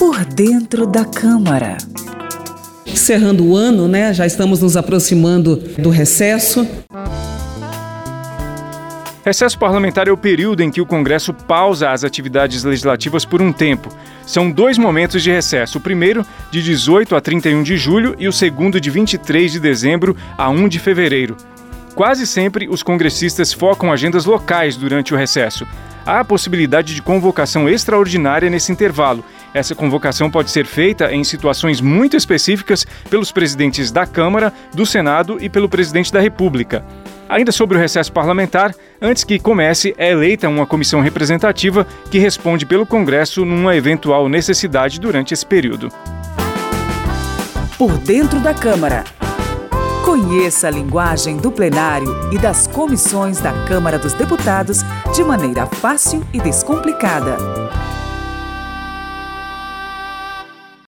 Por dentro da Câmara. Encerrando o ano, né? Já estamos nos aproximando do recesso. Recesso parlamentar é o período em que o Congresso pausa as atividades legislativas por um tempo. São dois momentos de recesso: o primeiro, de 18 a 31 de julho, e o segundo, de 23 de dezembro a 1 de fevereiro. Quase sempre, os congressistas focam agendas locais durante o recesso. Há a possibilidade de convocação extraordinária nesse intervalo. Essa convocação pode ser feita em situações muito específicas pelos presidentes da Câmara, do Senado e pelo presidente da República. Ainda sobre o recesso parlamentar, antes que comece, é eleita uma comissão representativa que responde pelo Congresso numa eventual necessidade durante esse período. Por dentro da Câmara. Conheça a linguagem do plenário e das comissões da Câmara dos Deputados de maneira fácil e descomplicada.